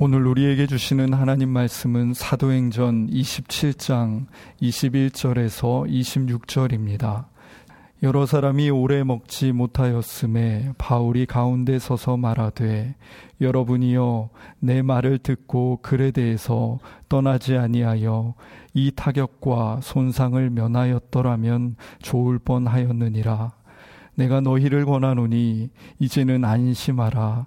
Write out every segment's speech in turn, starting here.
오늘 우리에게 주시는 하나님 말씀은 사도행전 27장 21절에서 26절입니다. 여러 사람이 오래 먹지 못하였음에 바울이 가운데 서서 말하되 여러분이여 내 말을 듣고 글에 대해서 떠나지 아니하여 이 타격과 손상을 면하였더라면 좋을 뻔하였느니라 내가 너희를 권하노니 이제는 안심하라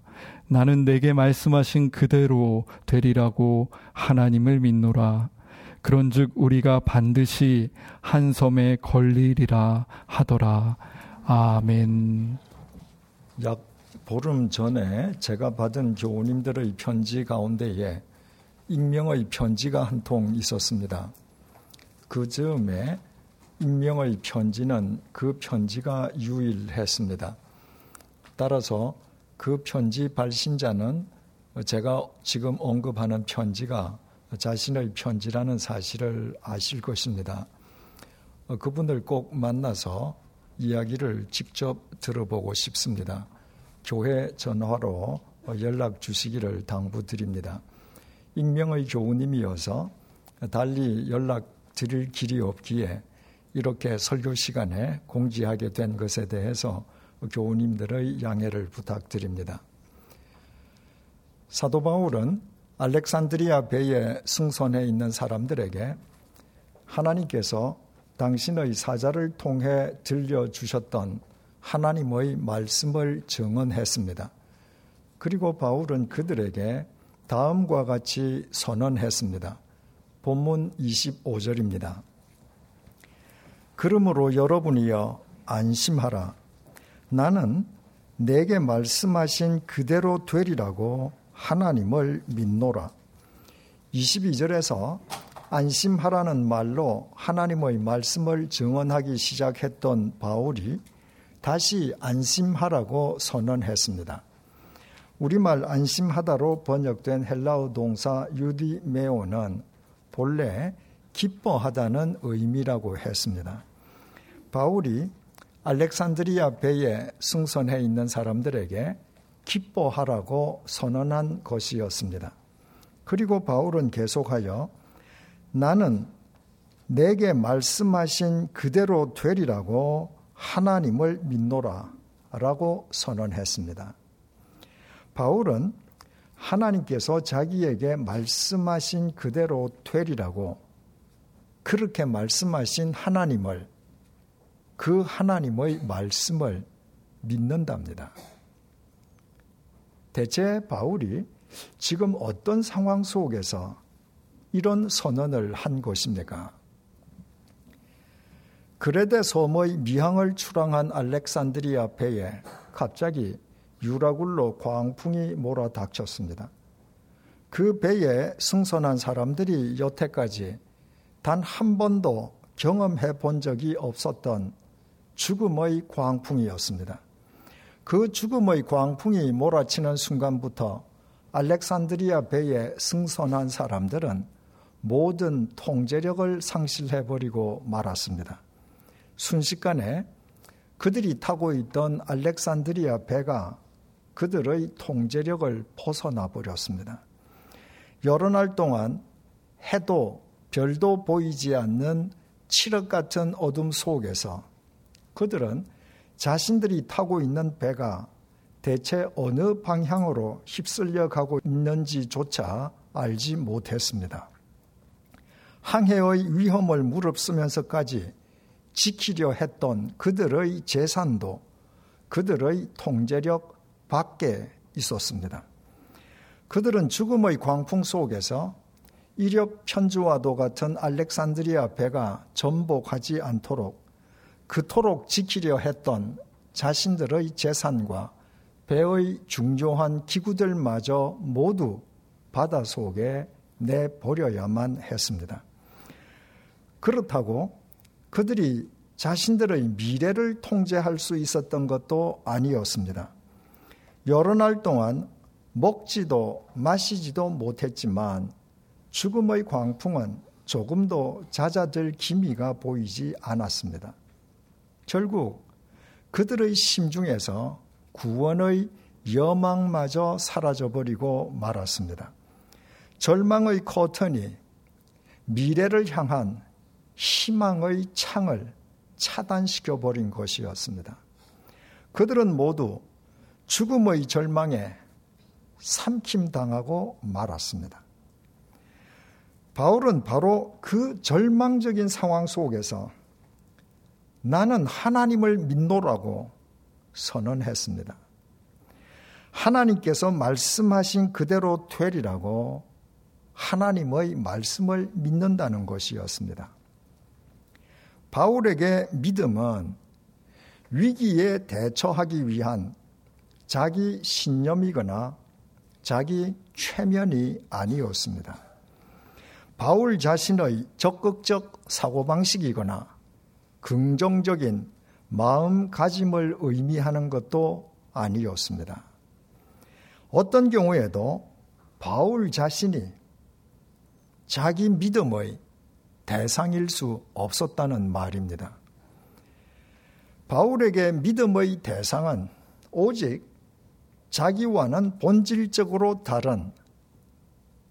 나는 내게 말씀하신 그대로 되리라고 하나님을 믿노라. 그런즉 우리가 반드시 한 섬에 걸리리라 하더라. 아멘. 약 보름 전에 제가 받은 교우님들의 편지 가운데에 익명의 편지가 한 통 있었습니다. 그 즈음에 익명의 편지는 그 편지가 유일했습니다. 따라서 그 편지 발신자는 제가 지금 언급하는 편지가 자신의 편지라는 사실을 아실 것입니다. 그분을 꼭 만나서 이야기를 직접 들어보고 싶습니다. 교회 전화로 연락 주시기를 당부드립니다. 익명의 교우님이어서 달리 연락 드릴 길이 없기에 이렇게 설교 시간에 공지하게 된 것에 대해서 교우님들의 양해를 부탁드립니다. 사도 바울은 알렉산드리아 배에 승선해 있는 사람들에게 하나님께서 당신의 사자를 통해 들려주셨던 하나님의 말씀을 증언했습니다. 그리고 바울은 그들에게 다음과 같이 선언했습니다. 본문 25절입니다. 그러므로 여러분이여 안심하라. 나는 내게 말씀하신 그대로 되리라고 하나님을 믿노라. 22절에서 안심하라는 말로 하나님의 말씀을 증언하기 시작했던 바울이 다시 안심하라고 선언했습니다. 우리말 안심하다로 번역된 헬라어 동사 유디메오는 본래 기뻐하다는 의미라고 했습니다. 바울이 알렉산드리아 배에 승선해 있는 사람들에게 기뻐하라고 선언한 것이었습니다. 그리고 바울은 계속하여 나는 내게 말씀하신 그대로 되리라고 하나님을 믿노라 라고 선언했습니다. 바울은 하나님께서 자기에게 말씀하신 그대로 되리라고 그렇게 말씀하신 하나님을 그 하나님의 말씀을 믿는답니다. 대체 바울이 지금 어떤 상황 속에서 이런 선언을 한 것입니까? 그레데 섬의 미항을 출항한 알렉산드리아 배에 갑자기 유라굴로 광풍이 몰아닥쳤습니다. 그 배에 승선한 사람들이 여태까지 단 한 번도 경험해 본 적이 없었던 죽음의 광풍이었습니다. 그 죽음의 광풍이 몰아치는 순간부터 알렉산드리아 배에 승선한 사람들은 모든 통제력을 상실해버리고 말았습니다. 순식간에 그들이 타고 있던 알렉산드리아 배가 그들의 통제력을 벗어나 버렸습니다. 여러 날 동안 해도 별도 보이지 않는 칠흑 같은 어둠 속에서 그들은 자신들이 타고 있는 배가 대체 어느 방향으로 휩쓸려 가고 있는지조차 알지 못했습니다. 항해의 위험을 무릅쓰면서까지 지키려 했던 그들의 재산도 그들의 통제력 밖에 있었습니다. 그들은 죽음의 광풍 속에서 이력 편주와도 같은 알렉산드리아 배가 전복하지 않도록 그토록 지키려 했던 자신들의 재산과 배의 중요한 기구들마저 모두 바다 속에 내버려야만 했습니다. 그렇다고 그들이 자신들의 미래를 통제할 수 있었던 것도 아니었습니다. 여러 날 동안 먹지도 마시지도 못했지만 죽음의 광풍은 조금도 잦아들 기미가 보이지 않았습니다. 결국 그들의 심중에서 구원의 여망마저 사라져버리고 말았습니다. 절망의 커튼이 미래를 향한 희망의 창을 차단시켜 버린 것이었습니다. 그들은 모두 죽음의 절망에 삼킴당하고 말았습니다. 바울은 바로 그 절망적인 상황 속에서 나는 하나님을 믿노라고 선언했습니다. 하나님께서 말씀하신 그대로 되리라고 하나님의 말씀을 믿는다는 것이었습니다. 바울에게 믿음은 위기에 대처하기 위한 자기 신념이거나 자기 최면이 아니었습니다. 바울 자신의 적극적 사고방식이거나 긍정적인 마음가짐을 의미하는 것도 아니었습니다. 어떤 경우에도 바울 자신이 자기 믿음의 대상일 수 없었다는 말입니다. 바울에게 믿음의 대상은 오직 자기와는 본질적으로 다른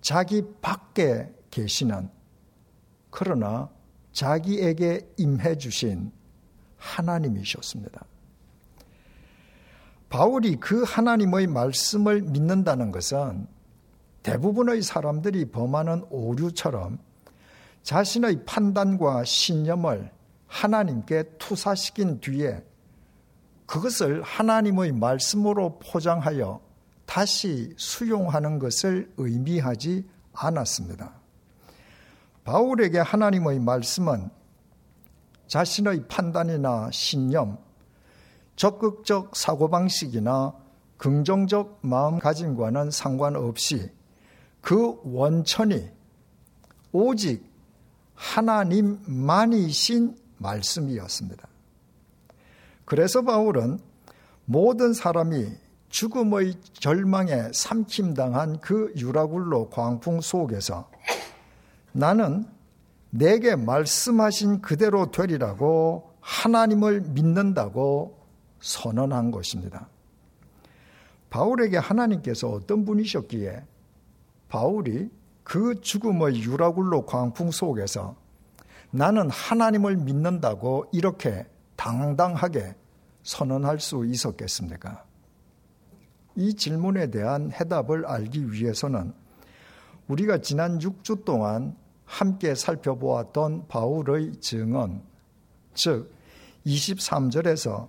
자기 밖에 계시는 그러나 자기에게 임해 주신 하나님이셨습니다. 바울이 그 하나님의 말씀을 믿는다는 것은 대부분의 사람들이 범하는 오류처럼 자신의 판단과 신념을 하나님께 투사시킨 뒤에 그것을 하나님의 말씀으로 포장하여 다시 수용하는 것을 의미하지 않았습니다. 바울에게 하나님의 말씀은 자신의 판단이나 신념, 적극적 사고방식이나 긍정적 마음가짐과는 상관없이 그 원천이 오직 하나님만이신 말씀이었습니다. 그래서 바울은 모든 사람이 죽음의 절망에 삼킴당한 그 유라굴로 광풍 속에서 나는 내게 말씀하신 그대로 되리라고 하나님을 믿는다고 선언한 것입니다. 바울에게 하나님께서 어떤 분이셨기에 바울이 그 죽음의 유라굴로 광풍 속에서 나는 하나님을 믿는다고 이렇게 당당하게 선언할 수 있었겠습니까? 이 질문에 대한 해답을 알기 위해서는 우리가 지난 6주 동안 함께 살펴보았던 바울의 증언, 즉 23절에서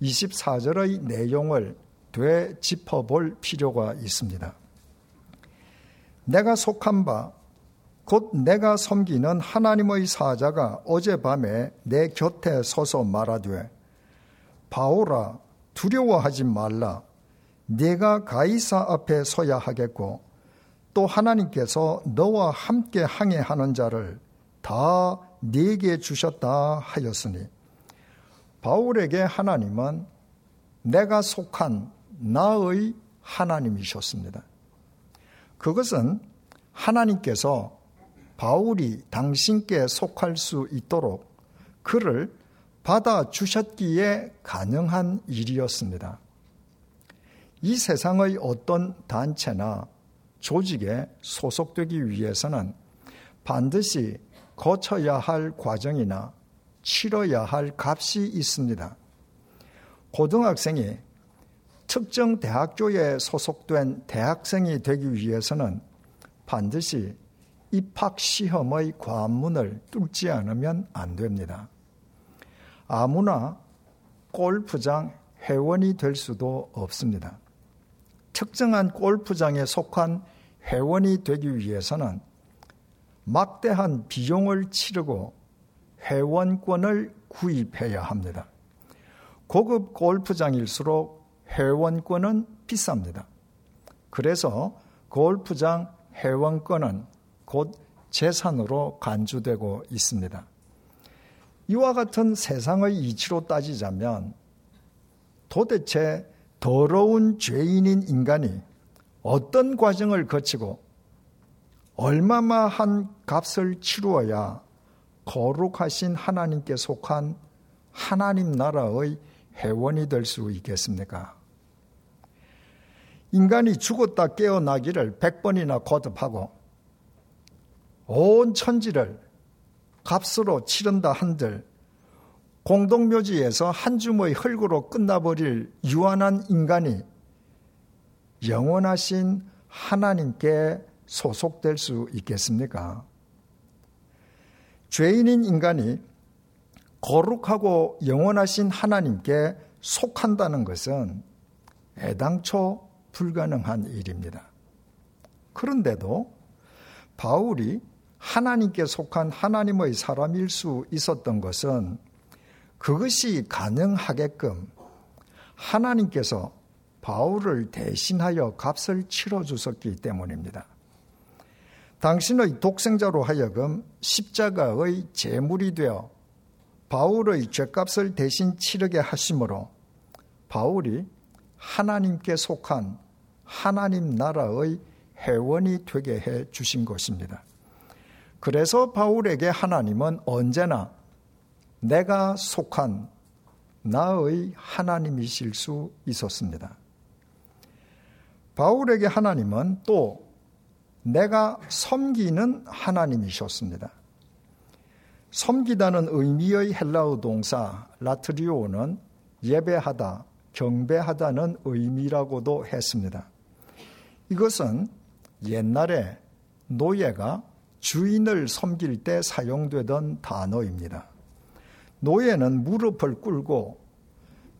24절의 내용을 되짚어 볼 필요가 있습니다. 내가 속한 바, 곧 내가 섬기는 하나님의 사자가 어젯밤에 내 곁에 서서 말하되, 바오라, 두려워하지 말라. 내가 가이사 앞에 서야 하겠고, 또 하나님께서 너와 함께 항해하는 자를 다 네게 주셨다 하였으니, 바울에게 하나님은 내가 속한 나의 하나님이셨습니다. 그것은 하나님께서 바울이 당신께 속할 수 있도록 그를 받아 주셨기에 가능한 일이었습니다. 이 세상의 어떤 단체나 조직에 소속되기 위해서는 반드시 거쳐야 할 과정이나 치러야 할 값이 있습니다. 고등학생이 특정 대학교에 소속된 대학생이 되기 위해서는 반드시 입학 시험의 관문을 뚫지 않으면 안 됩니다. 아무나 골프장 회원이 될 수도 없습니다. 특정한 골프장에 속한 회원이 되기 위해서는 막대한 비용을 치르고 회원권을 구입해야 합니다. 고급 골프장일수록 회원권은 비쌉니다. 그래서 골프장 회원권은 곧 재산으로 간주되고 있습니다. 이와 같은 세상의 이치로 따지자면 도대체 더러운 죄인인 인간이 어떤 과정을 거치고 얼마마한 값을 치루어야 거룩하신 하나님께 속한 하나님 나라의 회원이 될 수 있겠습니까? 인간이 죽었다 깨어나기를 백번이나 거듭하고 온 천지를 값으로 치른다 한들 공동묘지에서 한 줌의 흙으로 끝나버릴 유한한 인간이 영원하신 하나님께 소속될 수 있겠습니까? 죄인인 인간이 거룩하고 영원하신 하나님께 속한다는 것은 애당초 불가능한 일입니다. 그런데도 바울이 하나님께 속한 하나님의 사람일 수 있었던 것은 그것이 가능하게끔 하나님께서 바울을 대신하여 값을 치러 주셨기 때문입니다. 당신의 독생자로 하여금 십자가의 제물이 되어 바울의 죄값을 대신 치르게 하심으로 바울이 하나님께 속한 하나님 나라의 회원이 되게 해 주신 것입니다. 그래서 바울에게 하나님은 언제나 내가 속한 나의 하나님이실 수 있었습니다. 바울에게 하나님은 또 내가 섬기는 하나님이셨습니다. 섬기다는 의미의 헬라어 동사 라트리오는 예배하다, 경배하다는 의미라고도 했습니다. 이것은 옛날에 노예가 주인을 섬길 때 사용되던 단어입니다. 노예는 무릎을 꿇고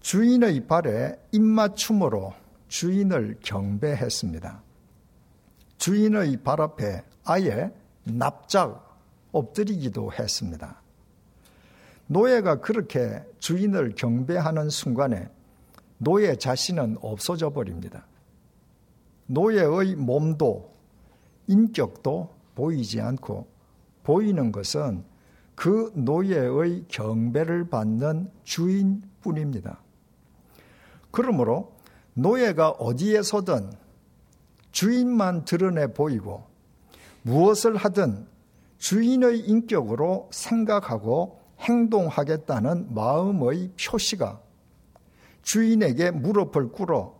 주인의 발에 입맞춤으로 주인을 경배했습니다. 주인의 발 앞에 아예 납작 엎드리기도 했습니다. 노예가 그렇게 주인을 경배하는 순간에 노예 자신은 없어져 버립니다. 노예의 몸도 인격도 보이지 않고 보이는 것은 그 노예의 경배를 받는 주인뿐입니다. 그러므로 노예가 어디에서든 주인만 드러내 보이고 무엇을 하든 주인의 인격으로 생각하고 행동하겠다는 마음의 표시가 주인에게 무릎을 꿇어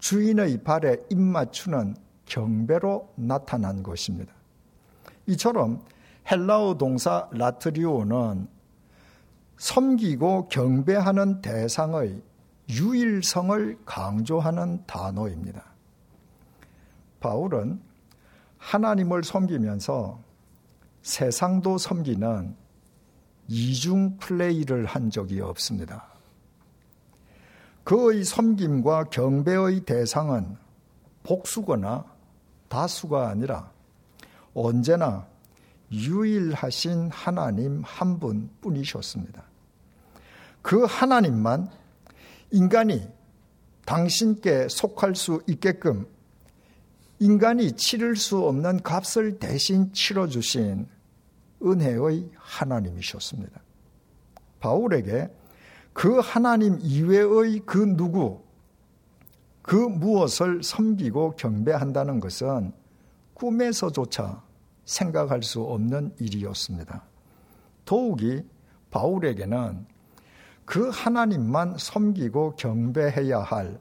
주인의 발에 입맞추는 경배로 나타난 것입니다. 이처럼 헬라어 동사 라트리오는 섬기고 경배하는 대상의 유일성을 강조하는 단어입니다. 바울은 하나님을 섬기면서 세상도 섬기는 이중 플레이를 한 적이 없습니다. 그의 섬김과 경배의 대상은 복수거나 다수가 아니라 언제나 유일하신 하나님 한 분 뿐이셨습니다. 그 하나님만 인간이 당신께 속할 수 있게끔 인간이 치를 수 없는 값을 대신 치러주신 은혜의 하나님이셨습니다. 바울에게 그 하나님 이외의 그 누구, 그 무엇을 섬기고 경배한다는 것은 꿈에서조차 생각할 수 없는 일이었습니다. 더욱이 바울에게는 그 하나님만 섬기고 경배해야 할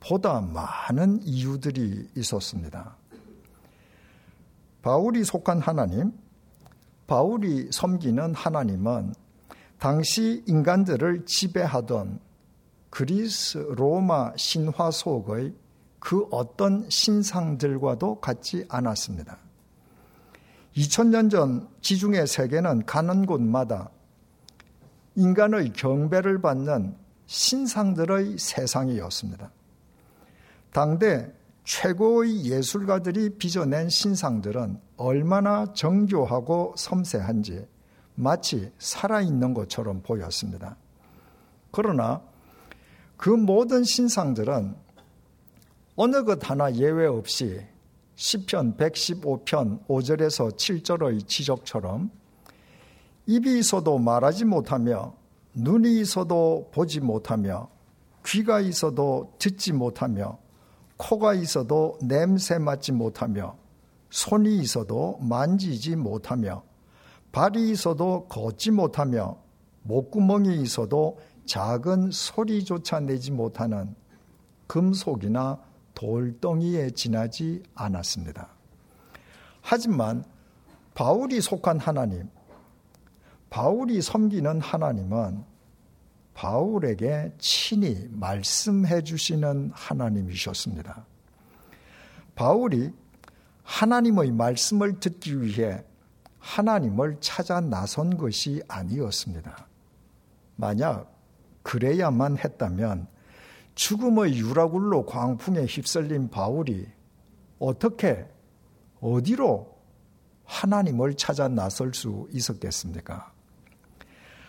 보다 많은 이유들이 있었습니다. 바울이 속한 하나님, 바울이 섬기는 하나님은 당시 인간들을 지배하던 그리스 로마 신화 속의 그 어떤 신상들과도 같지 않았습니다. 2000년 전 지중해 세계는 가는 곳마다 인간의 경배를 받는 신상들의 세상이었습니다. 당대 최고의 예술가들이 빚어낸 신상들은 얼마나 정교하고 섬세한지 마치 살아있는 것처럼 보였습니다. 그러나 그 모든 신상들은 어느 것 하나 예외 없이 시편 115편 5절에서 7절의 지적처럼 입이 있어도 말하지 못하며 눈이 있어도 보지 못하며 귀가 있어도 듣지 못하며 코가 있어도 냄새 맡지 못하며 손이 있어도 만지지 못하며 발이 있어도 걷지 못하며 목구멍이 있어도 작은 소리조차 내지 못하는 금속이나 돌덩이에 지나지 않았습니다. 하지만 바울이 속한 하나님, 바울이 섬기는 하나님은 바울에게 친히 말씀해 주시는 하나님이셨습니다. 바울이 하나님의 말씀을 듣기 위해 하나님을 찾아 나선 것이 아니었습니다. 만약 그래야만 했다면 죽음의 유라굴로 광풍에 휩쓸린 바울이 어떻게 어디로 하나님을 찾아 나설 수 있었겠습니까?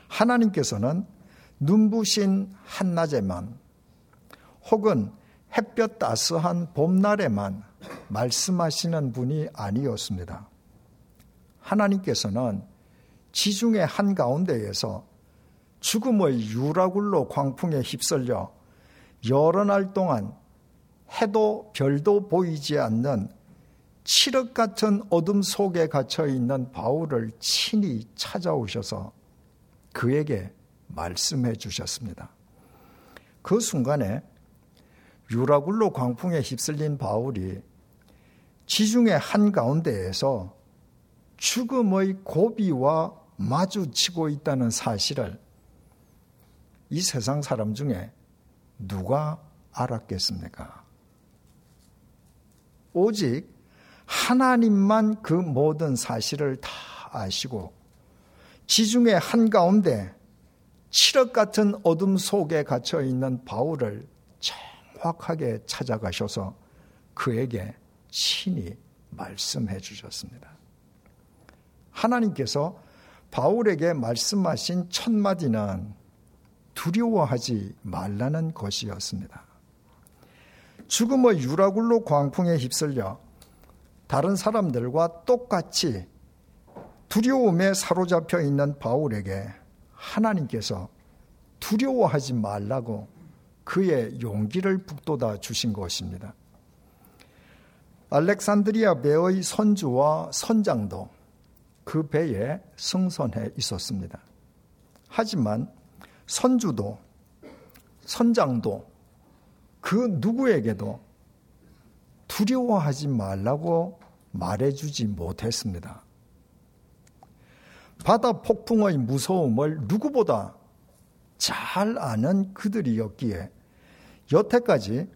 하나님께서는 눈부신 한낮에만 혹은 햇볕 따스한 봄날에만 말씀하시는 분이 아니었습니다. 하나님께서는 지중해 한가운데에서 죽음의 유라굴로 광풍에 휩쓸려 여러 날 동안 해도 별도 보이지 않는 칠흑 같은 어둠 속에 갇혀 있는 바울을 친히 찾아오셔서 그에게 말씀해 주셨습니다. 그 순간에 유라굴로 광풍에 휩쓸린 바울이 지중해 한가운데에서 죽음의 고비와 마주치고 있다는 사실을 이 세상 사람 중에 누가 알았겠습니까? 오직 하나님만 그 모든 사실을 다 아시고 지중해 한가운데 칠흑 같은 어둠 속에 갇혀 있는 바울을 정확하게 찾아가셔서 그에게 친히 말씀해 주셨습니다. 하나님께서 바울에게 말씀하신 첫 마디는 두려워하지 말라는 것이었습니다. 죽음의 유라굴로 광풍에 휩쓸려 다른 사람들과 똑같이 두려움에 사로잡혀 있는 바울에게 하나님께서 두려워하지 말라고 그의 용기를 북돋아 주신 것입니다. 알렉산드리아 배의 선주와 선장도 그 배에 승선해 있었습니다. 하지만 선주도 선장도 그 누구에게도 두려워하지 말라고 말해주지 못했습니다. 바다 폭풍의 무서움을 누구보다 잘 아는 그들이었기에 여태까지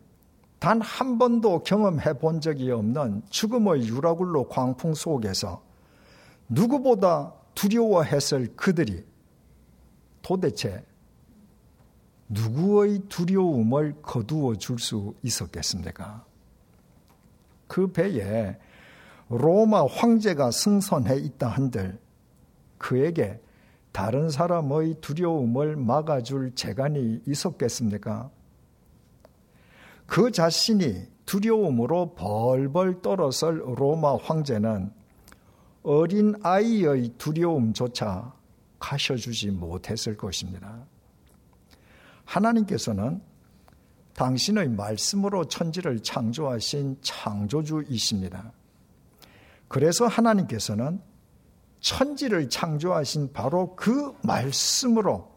단 한 번도 경험해 본 적이 없는 죽음의 유라굴로 광풍 속에서 누구보다 두려워했을 그들이 도대체 누구의 두려움을 거두어 줄 수 있었겠습니까? 그 배에 로마 황제가 승선해 있다 한들 그에게 다른 사람의 두려움을 막아줄 재간이 있었겠습니까? 그 자신이 두려움으로 벌벌 떨어설 로마 황제는 어린 아이의 두려움조차 가셔주지 못했을 것입니다. 하나님께서는 당신의 말씀으로 천지를 창조하신 창조주이십니다. 그래서 하나님께서는 천지를 창조하신 바로 그 말씀으로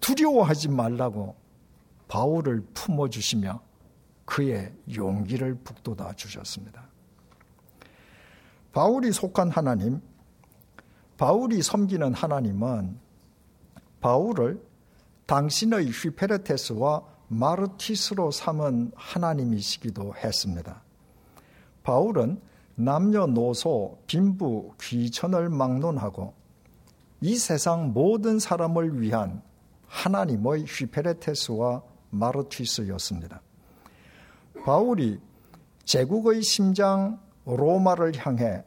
두려워하지 말라고 바울을 품어주시며 그의 용기를 북돋아 주셨습니다. 바울이 속한 하나님, 바울이 섬기는 하나님은 바울을 당신의 휘페르테스와 마르티스로 삼은 하나님이시기도 했습니다. 바울은 남녀노소, 빈부, 귀천을 막론하고 이 세상 모든 사람을 위한 하나님의 휘페레테스와 마르티스였습니다. 바울이 제국의 심장 로마를 향해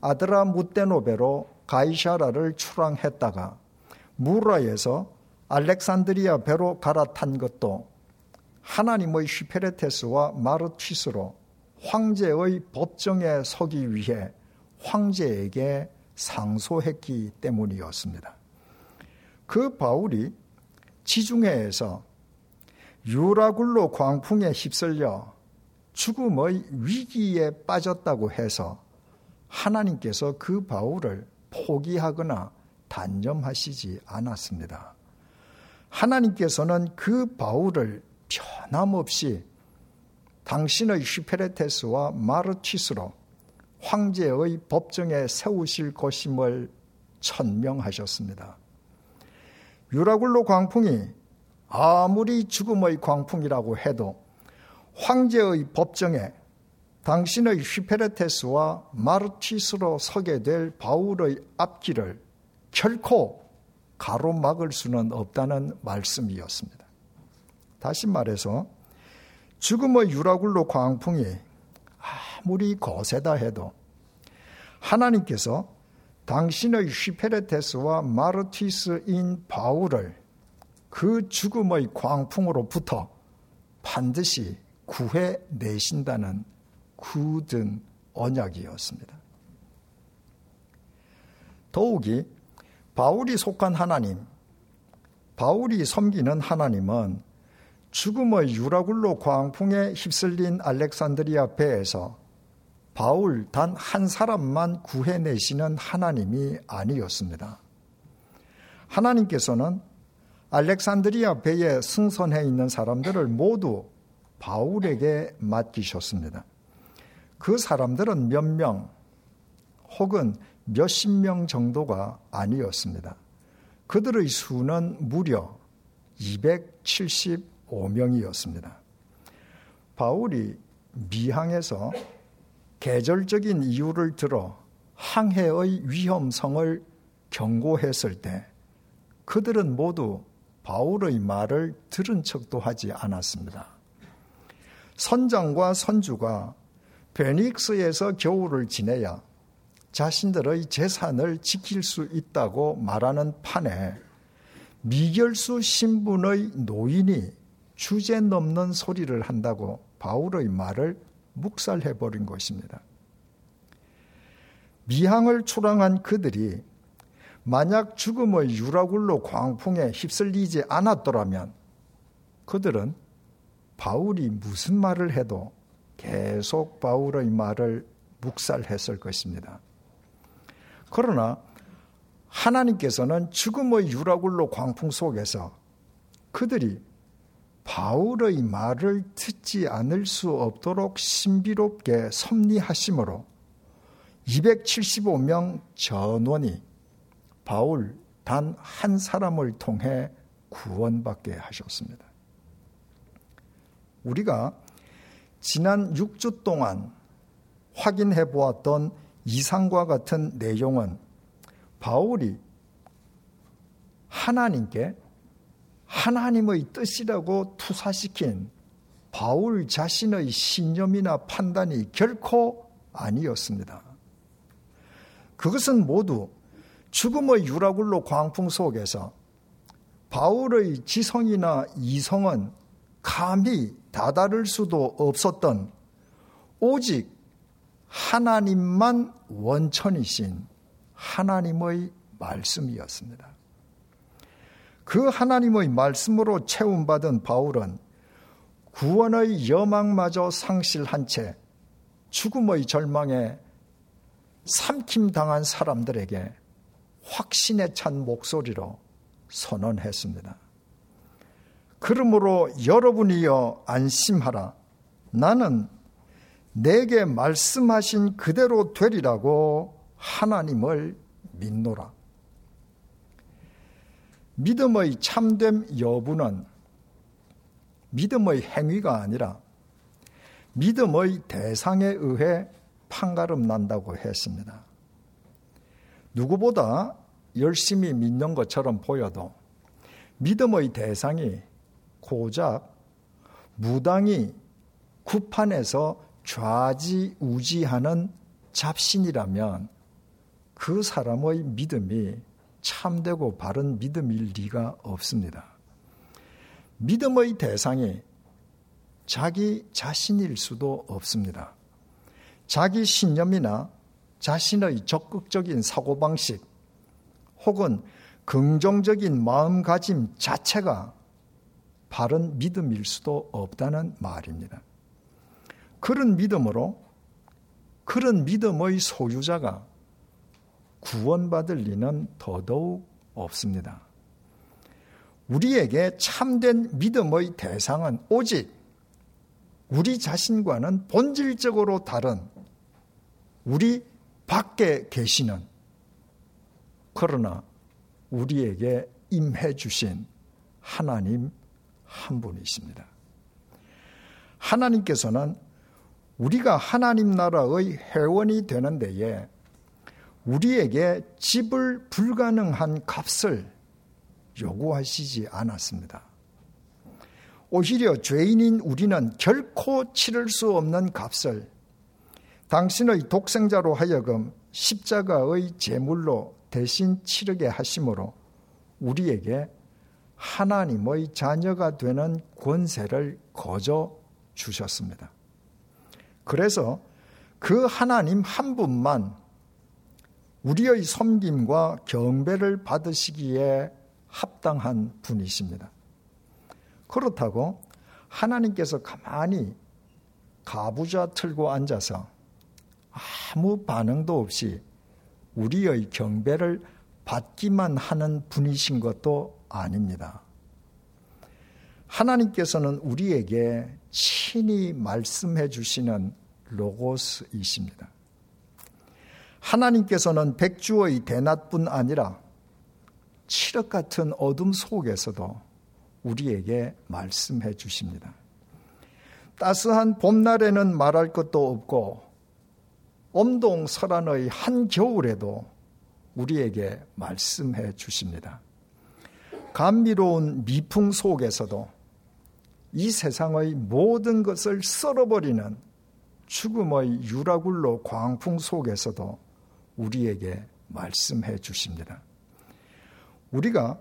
아드라 무테노베로 가이샤라를 출항했다가 무라에서 알렉산드리아 배로 갈아탄 것도 하나님의 휘페레테스와 마르티스로 황제의 법정에 서기 위해 황제에게 상소했기 때문이었습니다. 그 바울이 지중해에서 유라굴로 광풍에 휩쓸려 죽음의 위기에 빠졌다고 해서 하나님께서 그 바울을 포기하거나 단념하시지 않았습니다. 하나님께서는 그 바울을 변함없이 당신의 슈페레테스와 마르티스로 황제의 법정에 세우실 것임을 천명하셨습니다. 유라굴로 광풍이 아무리 죽음의 광풍이라고 해도 황제의 법정에 당신의 휘페레테스와 마르티스로 서게 될 바울의 앞길을 결코 가로막을 수는 없다는 말씀이었습니다. 다시 말해서 죽음의 유라굴로 광풍이 아무리 거세다 해도 하나님께서 당신의 휘페레테스와 마르티스인 바울을 그 죽음의 광풍으로부터 반드시 구해 내신다는 굳은 언약이었습니다. 더욱이 바울이 속한 하나님, 바울이 섬기는 하나님은 죽음의 유라굴로 광풍에 휩쓸린 알렉산드리아 배에서 바울 단 한 사람만 구해내시는 하나님이 아니었습니다. 하나님께서는 알렉산드리아 배에 승선해 있는 사람들을 모두 바울에게 맡기셨습니다. 그 사람들은 몇 명 혹은 몇십 명 정도가 아니었습니다. 그들의 수는 무려 275명이었습니다. 바울이 미항에서 계절적인 이유를 들어 항해의 위험성을 경고했을 때 그들은 모두 바울의 말을 들은 척도 하지 않았습니다. 선장과 선주가 베닉스에서 겨울을 지내야 자신들의 재산을 지킬 수 있다고 말하는 판에 미결수 신분의 노인이 주제 넘는 소리를 한다고 바울의 말을 묵살해 버린 것입니다. 미항을 출항한 그들이 만약 죽음의 유라굴로 광풍에 휩쓸리지 않았더라면 그들은 바울이 무슨 말을 해도 계속 바울의 말을 묵살했을 것입니다. 그러나 하나님께서는 죽음의 유라굴로 광풍 속에서 그들이 바울의 말을 듣지 않을 수 없도록 신비롭게 섭리하심으로 275명 전원이 바울 단 한 사람을 통해 구원받게 하셨습니다. 우리가 지난 6주 동안 확인해 보았던 이상과 같은 내용은 바울이 하나님께 하나님의 뜻이라고 투사시킨 바울 자신의 신념이나 판단이 결코 아니었습니다. 그것은 모두 죽음의 유라굴로 광풍 속에서 바울의 지성이나 이성은 감히 다다를 수도 없었던 오직 하나님만 원천이신 하나님의 말씀이었습니다. 그 하나님의 말씀으로 채움받은 바울은 구원의 여망마저 상실한 채 죽음의 절망에 삼킴당한 사람들에게 확신에 찬 목소리로 선언했습니다. 그러므로 여러분이여 안심하라. 나는 내게 말씀하신 그대로 되리라고 하나님을 믿노라. 믿음의 참됨 여부는 믿음의 행위가 아니라 믿음의 대상에 의해 판가름 난다고 했습니다. 누구보다 열심히 믿는 것처럼 보여도 믿음의 대상이 고작 무당이 구판에서 좌지우지하는 잡신이라면 그 사람의 믿음이 참되고 바른 믿음일 리가 없습니다. 믿음의 대상이 자기 자신일 수도 없습니다. 자기 신념이나 자신의 적극적인 사고방식 혹은 긍정적인 마음가짐 자체가 바른 믿음일 수도 없다는 말입니다. 그런 믿음으로 그런 믿음의 소유자가 구원받을 리는 더더욱 없습니다. 우리에게 참된 믿음의 대상은 오직 우리 자신과는 본질적으로 다른 우리 밖에 계시는 그러나 우리에게 임해 주신 하나님 한 분이십니다. 하나님께서는 우리가 하나님 나라의 회원이 되는 데에 우리에게 집을 불가능한 값을 요구하시지 않았습니다. 오히려 죄인인 우리는 결코 치를 수 없는 값을 당신의 독생자로 하여금 십자가의 제물로 대신 치르게 하심으로 우리에게 하나님의 자녀가 되는 권세를 거저 주셨습니다. 그래서 그 하나님 한 분만 우리의 섬김과 경배를 받으시기에 합당한 분이십니다. 그렇다고 하나님께서 가만히 가부좌 틀고 앉아서 아무 반응도 없이 우리의 경배를 받기만 하는 분이신 것도 아닙니다. 하나님께서는 우리에게 친히 말씀해 주시는 로고스이십니다. 하나님께서는 백주의 대낮뿐 아니라 칠흑 같은 어둠 속에서도 우리에게 말씀해 주십니다. 따스한 봄날에는 말할 것도 없고 엄동설한의 한겨울에도 우리에게 말씀해 주십니다. 감미로운 미풍 속에서도 이 세상의 모든 것을 썰어버리는 죽음의 유라굴로 광풍 속에서도 우리에게 말씀해 주십니다. 우리가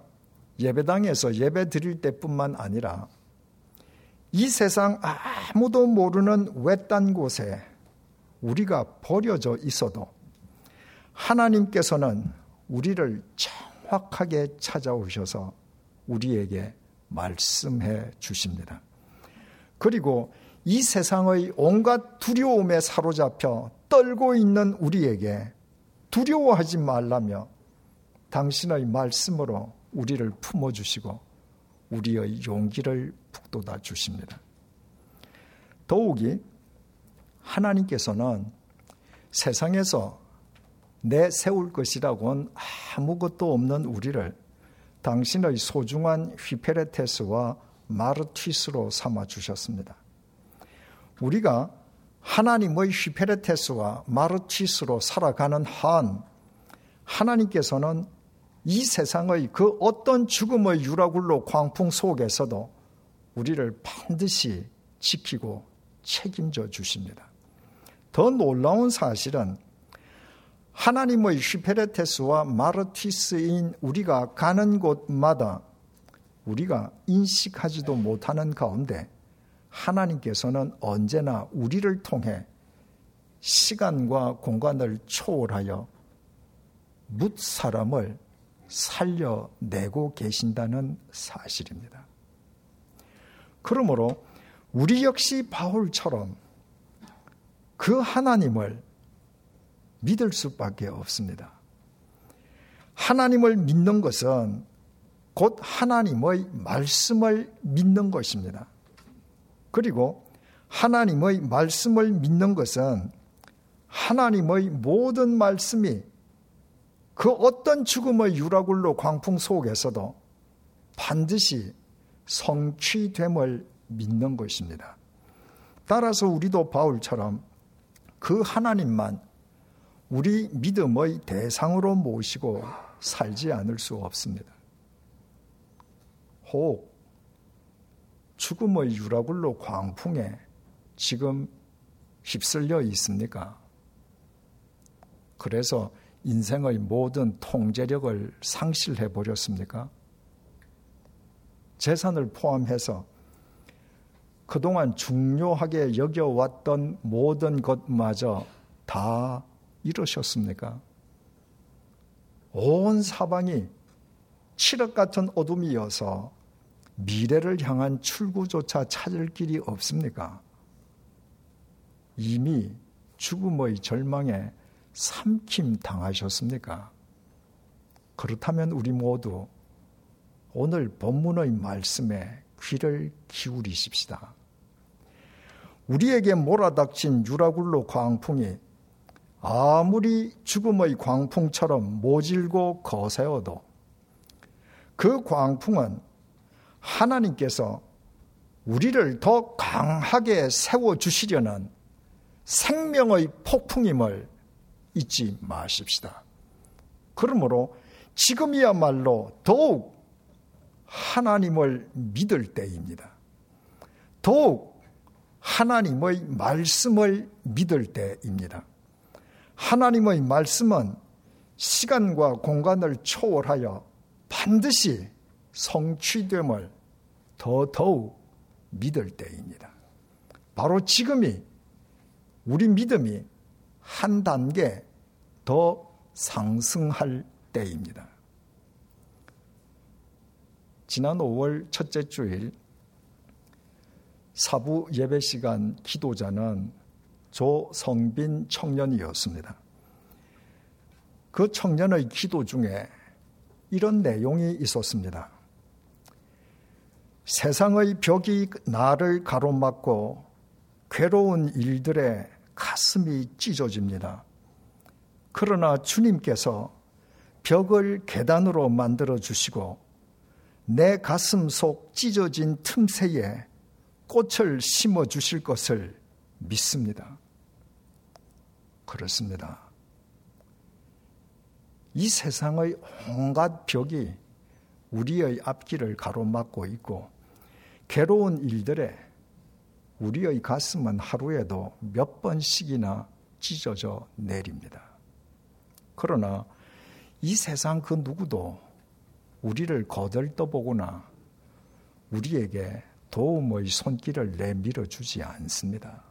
예배당에서 예배 드릴 때뿐만 아니라 이 세상 아무도 모르는 외딴 곳에 우리가 버려져 있어도 하나님께서는 우리를 정확하게 찾아오셔서 우리에게 말씀해 주십니다. 그리고 이 세상의 온갖 두려움에 사로잡혀 떨고 있는 우리에게 두려워하지 말라며 당신의 말씀으로 우리를 품어주시고 우리의 용기를 북돋아 주십니다. 더욱이 하나님께서는 세상에서 내 세울 것이라고는 아무것도 없는 우리를 당신의 소중한 휘페레테스와 마르티스로 삼아 주셨습니다. 우리가 하나님의 휘페레테스와 마르티스로 살아가는 한 하나님께서는 이 세상의 그 어떤 죽음의 유라굴로 광풍 속에서도 우리를 반드시 지키고 책임져 주십니다. 더 놀라운 사실은 하나님의 휘페레테스와 마르티스인 우리가 가는 곳마다 우리가 인식하지도 못하는 가운데 하나님께서는 언제나 우리를 통해 시간과 공간을 초월하여 묻 사람을 살려내고 계신다는 사실입니다. 그러므로 우리 역시 바울처럼 그 하나님을 믿을 수밖에 없습니다. 하나님을 믿는 것은 곧 하나님의 말씀을 믿는 것입니다. 그리고 하나님의 말씀을 믿는 것은 하나님의 모든 말씀이 그 어떤 죽음의 유라굴로 광풍 속에서도 반드시 성취됨을 믿는 것입니다. 따라서 우리도 바울처럼 그 하나님만 우리 믿음의 대상으로 모시고 살지 않을 수 없습니다. 혹 죽음의 유라굴로 광풍에 지금 휩쓸려 있습니까? 그래서 인생의 모든 통제력을 상실해 버렸습니까? 재산을 포함해서 그동안 중요하게 여겨왔던 모든 것마저 다 이러셨습니까? 온 사방이 칠흑 같은 어둠이어서 미래를 향한 출구조차 찾을 길이 없습니까? 이미 죽음의 절망에 삼킴 당하셨습니까? 그렇다면 우리 모두 오늘 본문의 말씀에 귀를 기울이십시다. 우리에게 몰아닥친 유라굴로 광풍이 아무리 죽음의 광풍처럼 모질고 거세어도 그 광풍은 하나님께서 우리를 더 강하게 세워주시려는 생명의 폭풍임을 잊지 마십시다. 그러므로 지금이야말로 더욱 하나님을 믿을 때입니다. 더욱 하나님의 말씀을 믿을 때입니다. 하나님의 말씀은 시간과 공간을 초월하여 반드시 성취됨을 더더욱 믿을 때입니다. 바로 지금이 우리 믿음이 한 단계 더 상승할 때입니다. 지난 5월 첫째 주일 사부 예배 시간 기도자는 조성빈 청년이었습니다. 그 청년의 기도 중에 이런 내용이 있었습니다. 세상의 벽이 나를 가로막고 괴로운 일들에 가슴이 찢어집니다. 그러나 주님께서 벽을 계단으로 만들어 주시고 내 가슴 속 찢어진 틈새에 꽃을 심어 주실 것을 믿습니다. 그렇습니다. 이 세상의 온갖 벽이 우리의 앞길을 가로막고 있고 괴로운 일들에 우리의 가슴은 하루에도 몇 번씩이나 찢어져 내립니다. 그러나 이 세상 그 누구도 우리를 거들떠보거나 우리에게 도움의 손길을 내밀어 주지 않습니다.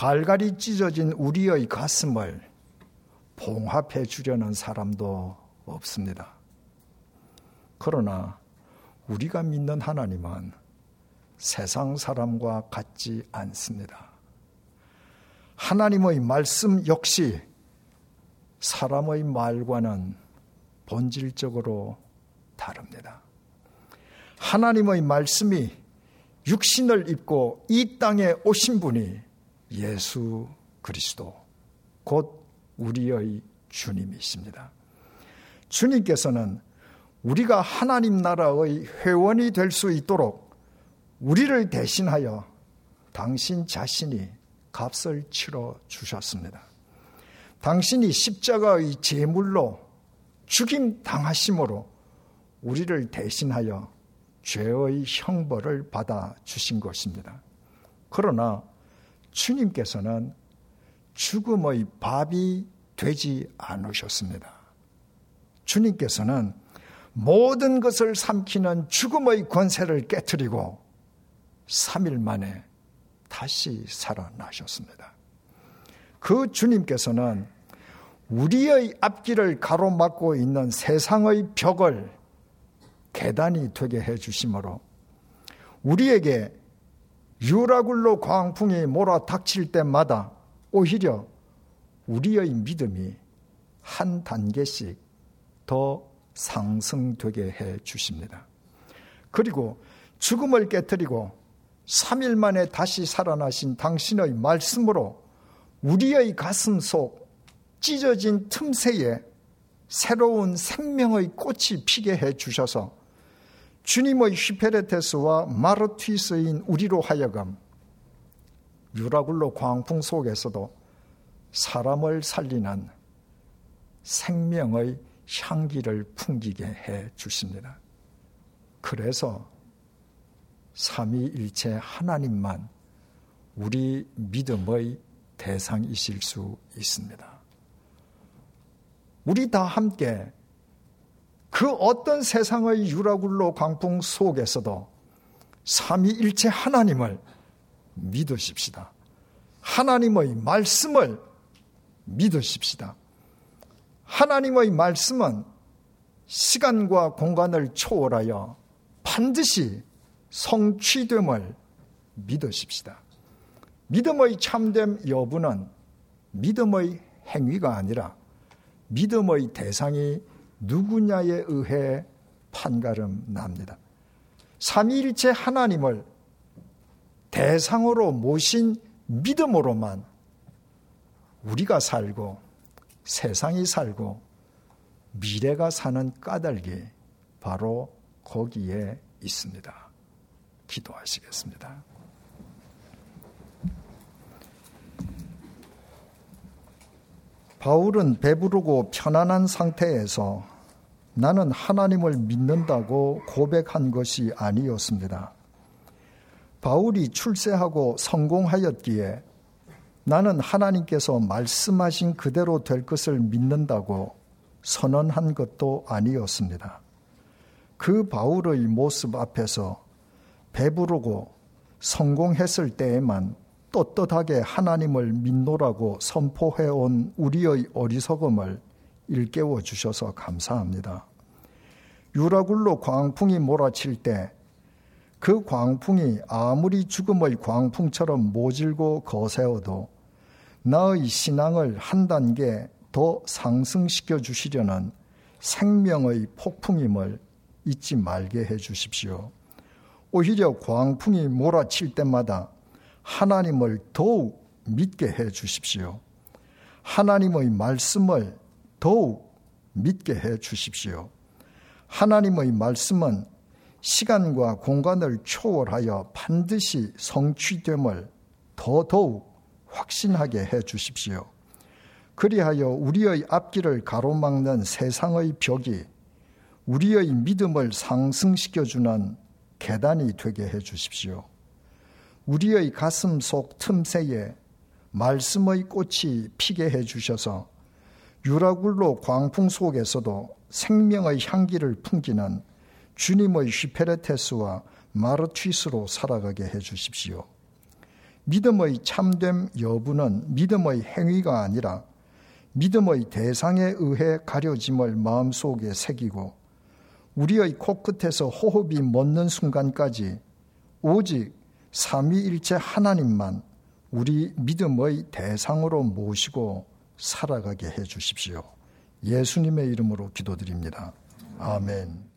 갈갈이 찢어진 우리의 가슴을 봉합해 주려는 사람도 없습니다. 그러나 우리가 믿는 하나님은 세상 사람과 같지 않습니다. 하나님의 말씀 역시 사람의 말과는 본질적으로 다릅니다. 하나님의 말씀이 육신을 입고 이 땅에 오신 분이 예수 그리스도, 곧 우리의 주님이십니다. 주님께서는 우리가 하나님 나라의 회원이 될 수 있도록 우리를 대신하여 당신 자신이 값을 치러 주셨습니다. 당신이 십자가의 제물로 죽임 당하심으로 우리를 대신하여 죄의 형벌을 받아 주신 것입니다. 그러나 주님께서는 죽음의 밥이 되지 않으셨습니다. 주님께서는 모든 것을 삼키는 죽음의 권세를 깨뜨리고 3일 만에 다시 살아나셨습니다. 그 주님께서는 우리의 앞길을 가로막고 있는 세상의 벽을 계단이 되게 해 주심으로 우리에게 유라굴로 광풍이 몰아닥칠 때마다 오히려 우리의 믿음이 한 단계씩 더 상승되게 해 주십니다. 그리고 죽음을 깨뜨리고 3일 만에 다시 살아나신 당신의 말씀으로 우리의 가슴 속 찢어진 틈새에 새로운 생명의 꽃이 피게 해 주셔서 주님의 휘페레테스와 마르튀스인 우리로 하여금 유라굴로 광풍 속에서도 사람을 살리는 생명의 향기를 풍기게 해 주십니다. 그래서 삼위일체 하나님만 우리 믿음의 대상이실 수 있습니다. 우리 다 함께 그 어떤 세상의 유라굴로 광풍 속에서도 삼위일체 하나님을 믿으십시다. 하나님의 말씀을 믿으십시다. 하나님의 말씀은 시간과 공간을 초월하여 반드시 성취됨을 믿으십시다. 믿음의 참됨 여부는 믿음의 행위가 아니라 믿음의 대상이 누구냐에 의해 판가름 납니다. 삼위일체 하나님을 대상으로 모신 믿음으로만 우리가 살고 세상이 살고 미래가 사는 까닭이 바로 거기에 있습니다. 기도하시겠습니다. 바울은 배부르고 편안한 상태에서 나는 하나님을 믿는다고 고백한 것이 아니었습니다. 바울이 출세하고 성공하였기에 나는 하나님께서 말씀하신 그대로 될 것을 믿는다고 선언한 것도 아니었습니다. 그 바울의 모습 앞에서 배부르고 성공했을 때에만 떳떳하게 하나님을 믿노라고 선포해온 우리의 어리석음을 일깨워 주셔서 감사합니다. 유라굴로 광풍이 몰아칠 때 그 광풍이 아무리 죽음의 광풍처럼 모질고 거세어도 나의 신앙을 한 단계 더 상승시켜 주시려는 생명의 폭풍임을 잊지 말게 해 주십시오. 오히려 광풍이 몰아칠 때마다 하나님을 더욱 믿게 해 주십시오. 하나님의 말씀을 더욱 믿게 해 주십시오. 하나님의 말씀은 시간과 공간을 초월하여 반드시 성취됨을 더더욱 확신하게 해 주십시오. 그리하여 우리의 앞길을 가로막는 세상의 벽이 우리의 믿음을 상승시켜주는 계단이 되게 해 주십시오. 우리의 가슴 속 틈새에 말씀의 꽃이 피게 해 주셔서 유라굴로 광풍 속에서도 생명의 향기를 풍기는 주님의 휘페레테스와 마르튀스로 살아가게 해 주십시오. 믿음의 참됨 여부는 믿음의 행위가 아니라 믿음의 대상에 의해 가려짐을 마음속에 새기고 우리의 코끝에서 호흡이 멎는 순간까지 오직 삼위일체 하나님만 우리 믿음의 대상으로 모시고 살아가게 해 주십시오. 예수님의 이름으로 기도드립니다. 아멘.